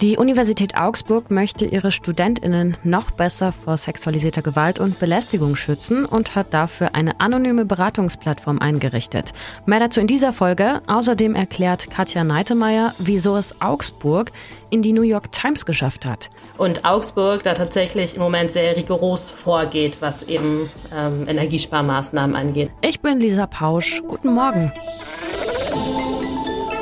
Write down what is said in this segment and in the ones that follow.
Die Universität Augsburg möchte ihre Studentinnen noch besser vor sexualisierter Gewalt und Belästigung schützen und hat dafür eine anonyme Beratungsplattform eingerichtet. Mehr dazu in dieser Folge. Außerdem erklärt Katja Neitemeyer, wieso es Augsburg in die New York Times geschafft hat. Und Augsburg da tatsächlich im Moment sehr rigoros vorgeht, was eben ähm, Energiesparmaßnahmen angeht. Ich bin Lisa Pausch. Guten Morgen.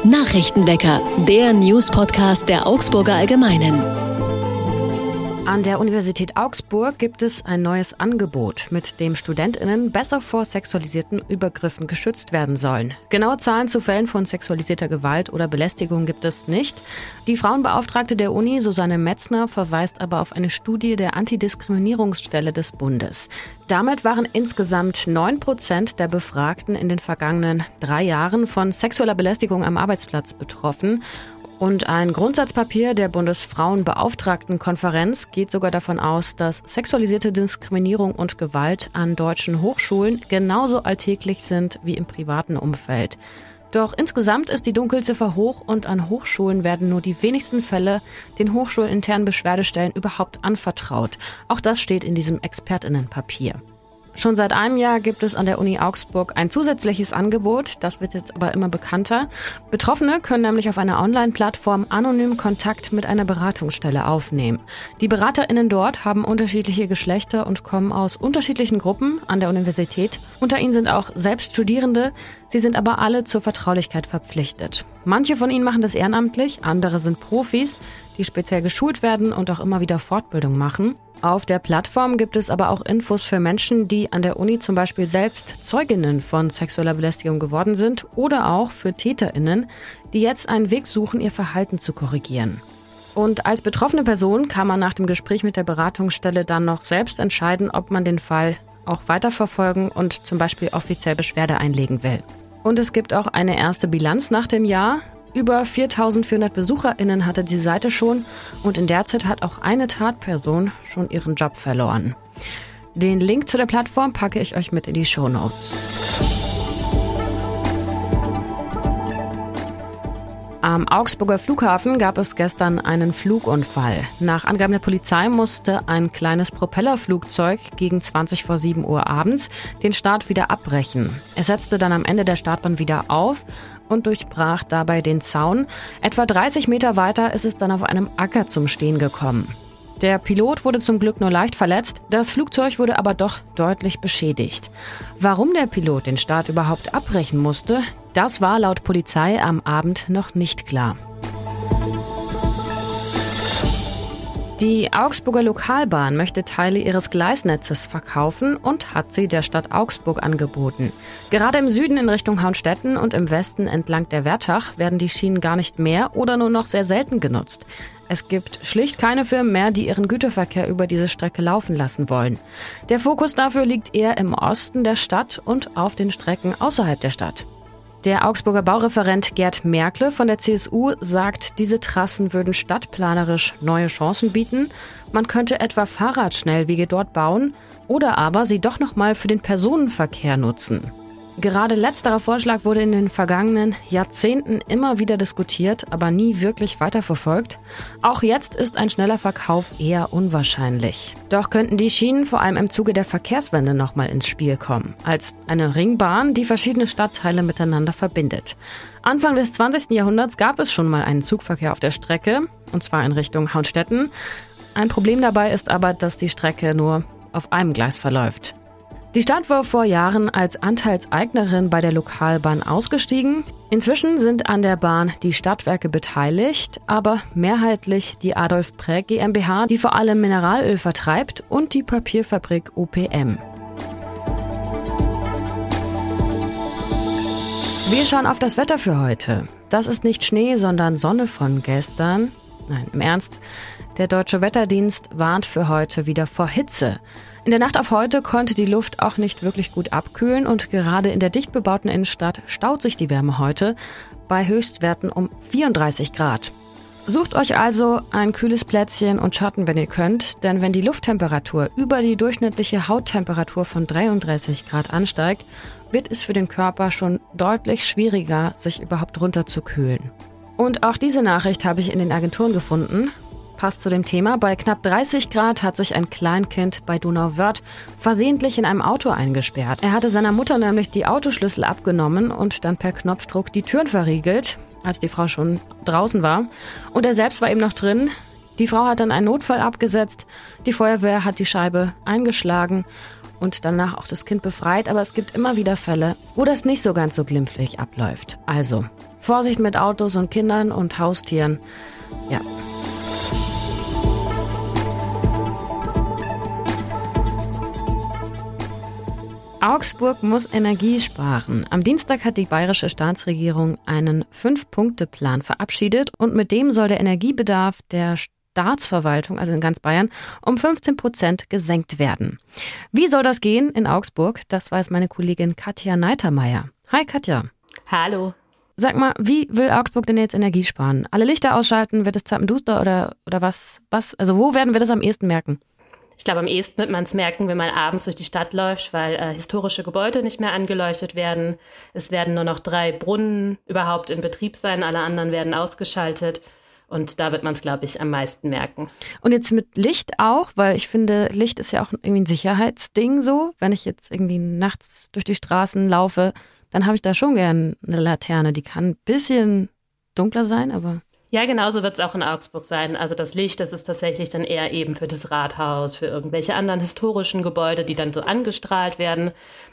Nachrichtenwecker, der News-Podcast der Augsburger Allgemeinen. An der Universität Augsburg gibt es ein neues Angebot, mit dem Studentinnen besser vor sexualisierten Übergriffen geschützt werden sollen. Genaue Zahlen zu Fällen von sexualisierter Gewalt oder Belästigung gibt es nicht. Die Frauenbeauftragte der Uni, Susanne Metzner, verweist aber auf eine Studie der Antidiskriminierungsstelle des Bundes. Damit waren insgesamt neun Prozent der Befragten in den vergangenen drei Jahren von sexueller Belästigung am Arbeitsplatz betroffen. Und ein Grundsatzpapier der Bundesfrauenbeauftragtenkonferenz geht sogar davon aus, dass sexualisierte Diskriminierung und Gewalt an deutschen Hochschulen genauso alltäglich sind wie im privaten Umfeld. Doch insgesamt ist die Dunkelziffer hoch und an Hochschulen werden nur die wenigsten Fälle den hochschulinternen Beschwerdestellen überhaupt anvertraut. Auch das steht in diesem Expertinnenpapier. Schon seit einem Jahr gibt es an der Uni Augsburg ein zusätzliches Angebot, das wird jetzt aber immer bekannter. Betroffene können nämlich auf einer Online-Plattform anonym Kontakt mit einer Beratungsstelle aufnehmen. Die Beraterinnen dort haben unterschiedliche Geschlechter und kommen aus unterschiedlichen Gruppen an der Universität. Unter ihnen sind auch selbst Studierende, sie sind aber alle zur Vertraulichkeit verpflichtet. Manche von ihnen machen das ehrenamtlich, andere sind Profis, die speziell geschult werden und auch immer wieder Fortbildung machen. Auf der Plattform gibt es aber auch Infos für Menschen, die an der Uni zum Beispiel selbst Zeuginnen von sexueller Belästigung geworden sind oder auch für Täterinnen, die jetzt einen Weg suchen, ihr Verhalten zu korrigieren. Und als betroffene Person kann man nach dem Gespräch mit der Beratungsstelle dann noch selbst entscheiden, ob man den Fall auch weiterverfolgen und zum Beispiel offiziell Beschwerde einlegen will. Und es gibt auch eine erste Bilanz nach dem Jahr. Über 4400 BesucherInnen hatte die Seite schon und in der Zeit hat auch eine Tatperson schon ihren Job verloren. Den Link zu der Plattform packe ich euch mit in die Show Notes. Am Augsburger Flughafen gab es gestern einen Flugunfall. Nach Angaben der Polizei musste ein kleines Propellerflugzeug gegen 20 vor 7 Uhr abends den Start wieder abbrechen. Es setzte dann am Ende der Startbahn wieder auf und durchbrach dabei den Zaun. Etwa 30 Meter weiter ist es dann auf einem Acker zum Stehen gekommen. Der Pilot wurde zum Glück nur leicht verletzt, das Flugzeug wurde aber doch deutlich beschädigt. Warum der Pilot den Start überhaupt abbrechen musste, das war laut Polizei am Abend noch nicht klar. Die Augsburger Lokalbahn möchte Teile ihres Gleisnetzes verkaufen und hat sie der Stadt Augsburg angeboten. Gerade im Süden in Richtung Haunstetten und im Westen entlang der Wertach werden die Schienen gar nicht mehr oder nur noch sehr selten genutzt. Es gibt schlicht keine Firmen mehr, die ihren Güterverkehr über diese Strecke laufen lassen wollen. Der Fokus dafür liegt eher im Osten der Stadt und auf den Strecken außerhalb der Stadt. Der Augsburger Baureferent Gerd Merkle von der CSU sagt, diese Trassen würden stadtplanerisch neue Chancen bieten. Man könnte etwa Fahrradschnellwege dort bauen oder aber sie doch noch mal für den Personenverkehr nutzen. Gerade letzterer Vorschlag wurde in den vergangenen Jahrzehnten immer wieder diskutiert, aber nie wirklich weiterverfolgt. Auch jetzt ist ein schneller Verkauf eher unwahrscheinlich. Doch könnten die Schienen vor allem im Zuge der Verkehrswende nochmal ins Spiel kommen, als eine Ringbahn, die verschiedene Stadtteile miteinander verbindet. Anfang des 20. Jahrhunderts gab es schon mal einen Zugverkehr auf der Strecke, und zwar in Richtung Haunstetten. Ein Problem dabei ist aber, dass die Strecke nur auf einem Gleis verläuft. Die Stadt war vor Jahren als Anteilseignerin bei der Lokalbahn ausgestiegen. Inzwischen sind an der Bahn die Stadtwerke beteiligt, aber mehrheitlich die Adolf Präg GmbH, die vor allem Mineralöl vertreibt, und die Papierfabrik OPM. Wir schauen auf das Wetter für heute. Das ist nicht Schnee, sondern Sonne von gestern. Nein, im Ernst. Der Deutsche Wetterdienst warnt für heute wieder vor Hitze. In der Nacht auf heute konnte die Luft auch nicht wirklich gut abkühlen und gerade in der dicht bebauten Innenstadt staut sich die Wärme heute bei Höchstwerten um 34 Grad. Sucht euch also ein kühles Plätzchen und Schatten, wenn ihr könnt, denn wenn die Lufttemperatur über die durchschnittliche Hauttemperatur von 33 Grad ansteigt, wird es für den Körper schon deutlich schwieriger, sich überhaupt runterzukühlen. Und auch diese Nachricht habe ich in den Agenturen gefunden. Passt zu dem Thema. Bei knapp 30 Grad hat sich ein Kleinkind bei Donauwörth versehentlich in einem Auto eingesperrt. Er hatte seiner Mutter nämlich die Autoschlüssel abgenommen und dann per Knopfdruck die Türen verriegelt, als die Frau schon draußen war. Und er selbst war eben noch drin. Die Frau hat dann einen Notfall abgesetzt. Die Feuerwehr hat die Scheibe eingeschlagen und danach auch das Kind befreit. Aber es gibt immer wieder Fälle, wo das nicht so ganz so glimpflich abläuft. Also Vorsicht mit Autos und Kindern und Haustieren. Ja. Augsburg muss Energie sparen. Am Dienstag hat die bayerische Staatsregierung einen Fünf-Punkte-Plan verabschiedet und mit dem soll der Energiebedarf der Staatsverwaltung, also in ganz Bayern, um 15 Prozent gesenkt werden. Wie soll das gehen in Augsburg? Das weiß meine Kollegin Katja Neitermeier. Hi Katja. Hallo. Sag mal, wie will Augsburg denn jetzt Energie sparen? Alle Lichter ausschalten? Wird es zappenduster oder, oder was? was? Also wo werden wir das am ehesten merken? Ich glaube, am ehesten wird man es merken, wenn man abends durch die Stadt läuft, weil äh, historische Gebäude nicht mehr angeleuchtet werden. Es werden nur noch drei Brunnen überhaupt in Betrieb sein, alle anderen werden ausgeschaltet. Und da wird man es, glaube ich, am meisten merken. Und jetzt mit Licht auch, weil ich finde, Licht ist ja auch irgendwie ein Sicherheitsding so. Wenn ich jetzt irgendwie nachts durch die Straßen laufe, dann habe ich da schon gern eine Laterne. Die kann ein bisschen dunkler sein, aber ja, genauso wird es auch in Augsburg sein. Also das Licht, das ist tatsächlich dann eher eben für das Rathaus, für irgendwelche anderen historischen Gebäude, die dann so angestrahlt werden.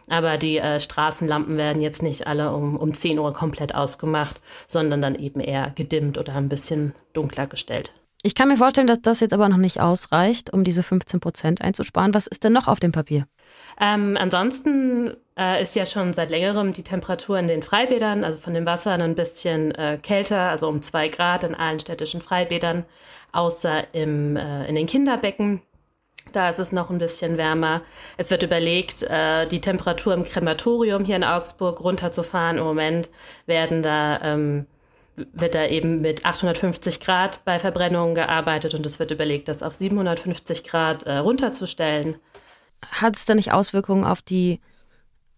Aber die äh, Straßenlampen werden jetzt nicht alle um, um 10 Uhr komplett ausgemacht, sondern dann eben eher gedimmt oder ein bisschen dunkler gestellt. Ich kann mir vorstellen, dass das jetzt aber noch nicht ausreicht, um diese 15 Prozent einzusparen. Was ist denn noch auf dem Papier? Ähm, ansonsten äh, ist ja schon seit längerem die Temperatur in den Freibädern, also von dem Wasser, ein bisschen äh, kälter, also um zwei Grad in allen städtischen Freibädern, außer im, äh, in den Kinderbecken. Da ist es noch ein bisschen wärmer. Es wird überlegt, äh, die Temperatur im Krematorium hier in Augsburg runterzufahren. Im Moment werden da ähm, wird da eben mit 850 Grad bei Verbrennungen gearbeitet und es wird überlegt, das auf 750 Grad äh, runterzustellen. Hat es da nicht Auswirkungen auf die,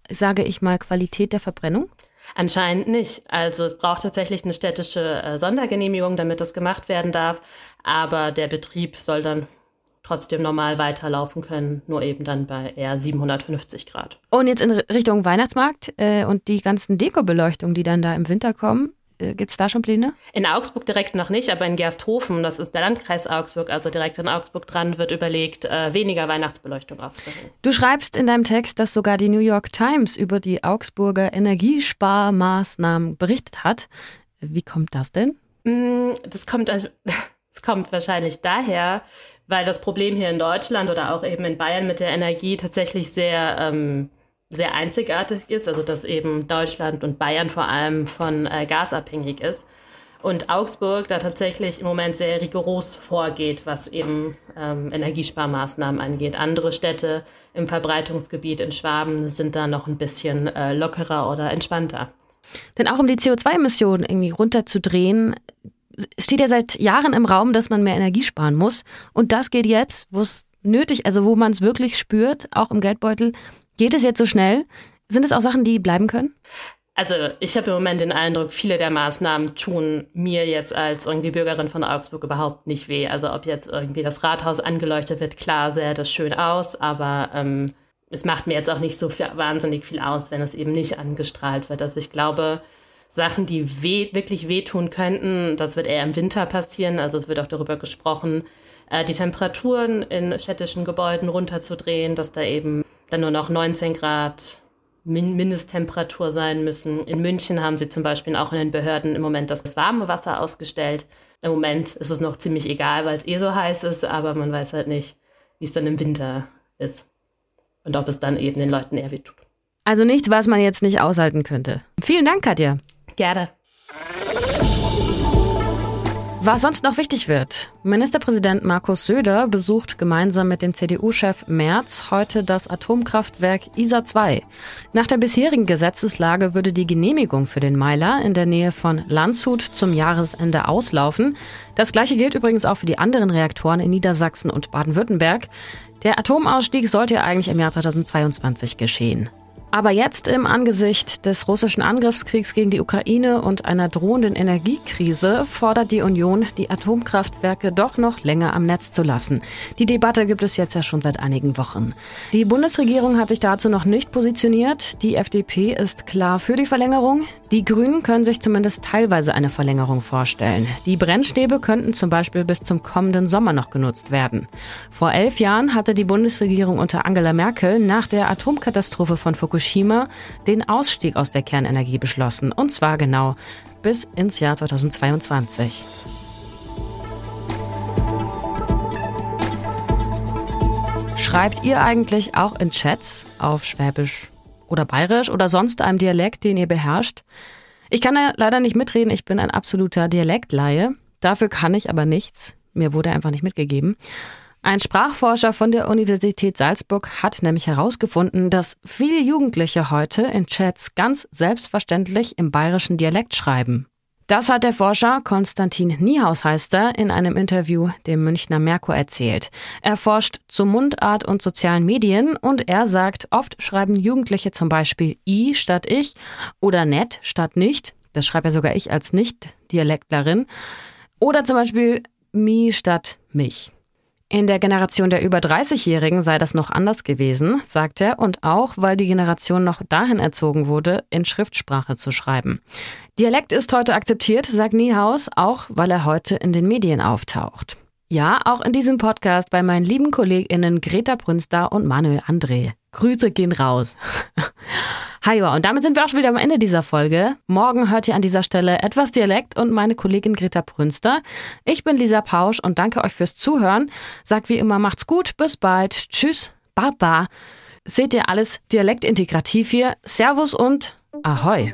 sage ich mal, Qualität der Verbrennung? Anscheinend nicht. Also es braucht tatsächlich eine städtische äh, Sondergenehmigung, damit das gemacht werden darf. Aber der Betrieb soll dann trotzdem normal weiterlaufen können, nur eben dann bei eher 750 Grad. Und jetzt in Richtung Weihnachtsmarkt äh, und die ganzen Dekobeleuchtungen, die dann da im Winter kommen, Gibt es da schon Pläne? In Augsburg direkt noch nicht, aber in Gersthofen, das ist der Landkreis Augsburg, also direkt in Augsburg dran, wird überlegt, äh, weniger Weihnachtsbeleuchtung aufzuhängen. Du schreibst in deinem Text, dass sogar die New York Times über die Augsburger Energiesparmaßnahmen berichtet hat. Wie kommt das denn? Mm, das kommt, das kommt wahrscheinlich daher, weil das Problem hier in Deutschland oder auch eben in Bayern mit der Energie tatsächlich sehr ähm, sehr einzigartig ist, also dass eben Deutschland und Bayern vor allem von äh, Gas abhängig ist. Und Augsburg da tatsächlich im Moment sehr rigoros vorgeht, was eben ähm, Energiesparmaßnahmen angeht. Andere Städte im Verbreitungsgebiet in Schwaben sind da noch ein bisschen äh, lockerer oder entspannter. Denn auch um die CO2-Emissionen irgendwie runterzudrehen, steht ja seit Jahren im Raum, dass man mehr Energie sparen muss. Und das geht jetzt, wo es nötig, also wo man es wirklich spürt, auch im Geldbeutel, Geht es jetzt so schnell? Sind es auch Sachen, die bleiben können? Also ich habe im Moment den Eindruck, viele der Maßnahmen tun mir jetzt als irgendwie Bürgerin von Augsburg überhaupt nicht weh. Also ob jetzt irgendwie das Rathaus angeleuchtet wird, klar sähe das schön aus, aber ähm, es macht mir jetzt auch nicht so viel, wahnsinnig viel aus, wenn es eben nicht angestrahlt wird. Also ich glaube, Sachen, die weh, wirklich wehtun könnten, das wird eher im Winter passieren. Also es wird auch darüber gesprochen, äh, die Temperaturen in städtischen Gebäuden runterzudrehen, dass da eben dann nur noch 19 Grad Mindesttemperatur sein müssen. In München haben sie zum Beispiel auch in den Behörden im Moment das warme Wasser ausgestellt. Im Moment ist es noch ziemlich egal, weil es eh so heiß ist, aber man weiß halt nicht, wie es dann im Winter ist. Und ob es dann eben den Leuten eher wehtut. Also nichts, was man jetzt nicht aushalten könnte. Vielen Dank, Katja. Gerne. Was sonst noch wichtig wird. Ministerpräsident Markus Söder besucht gemeinsam mit dem CDU-Chef Merz heute das Atomkraftwerk ISA 2. Nach der bisherigen Gesetzeslage würde die Genehmigung für den Meiler in der Nähe von Landshut zum Jahresende auslaufen. Das gleiche gilt übrigens auch für die anderen Reaktoren in Niedersachsen und Baden-Württemberg. Der Atomausstieg sollte ja eigentlich im Jahr 2022 geschehen. Aber jetzt im Angesicht des russischen Angriffskriegs gegen die Ukraine und einer drohenden Energiekrise fordert die Union, die Atomkraftwerke doch noch länger am Netz zu lassen. Die Debatte gibt es jetzt ja schon seit einigen Wochen. Die Bundesregierung hat sich dazu noch nicht positioniert. Die FDP ist klar für die Verlängerung. Die Grünen können sich zumindest teilweise eine Verlängerung vorstellen. Die Brennstäbe könnten zum Beispiel bis zum kommenden Sommer noch genutzt werden. Vor elf Jahren hatte die Bundesregierung unter Angela Merkel nach der Atomkatastrophe von Fukushima den Ausstieg aus der Kernenergie beschlossen. Und zwar genau bis ins Jahr 2022. Schreibt ihr eigentlich auch in Chats auf Schwäbisch oder Bayerisch oder sonst einem Dialekt, den ihr beherrscht. Ich kann ja leider nicht mitreden, ich bin ein absoluter Dialektlaie. Dafür kann ich aber nichts. Mir wurde einfach nicht mitgegeben. Ein Sprachforscher von der Universität Salzburg hat nämlich herausgefunden, dass viele Jugendliche heute in Chats ganz selbstverständlich im bayerischen Dialekt schreiben. Das hat der Forscher Konstantin Niehaus in einem Interview dem Münchner Merkur erzählt. Er forscht zu Mundart und sozialen Medien und er sagt, oft schreiben Jugendliche zum Beispiel i statt ich oder net statt nicht. Das schreibe ja sogar ich als Nicht-Dialektlerin. Oder zum Beispiel mi statt mich. In der Generation der über 30-Jährigen sei das noch anders gewesen, sagt er, und auch, weil die Generation noch dahin erzogen wurde, in Schriftsprache zu schreiben. Dialekt ist heute akzeptiert, sagt Niehaus, auch weil er heute in den Medien auftaucht. Ja, auch in diesem Podcast bei meinen lieben KollegInnen Greta Brünster und Manuel André. Grüße gehen raus. Hajo, und damit sind wir auch schon wieder am Ende dieser Folge. Morgen hört ihr an dieser Stelle etwas Dialekt und meine Kollegin Greta Brünster. Ich bin Lisa Pausch und danke euch fürs Zuhören. Sagt wie immer, macht's gut, bis bald. Tschüss, Baba. Seht ihr alles dialektintegrativ hier? Servus und Ahoi.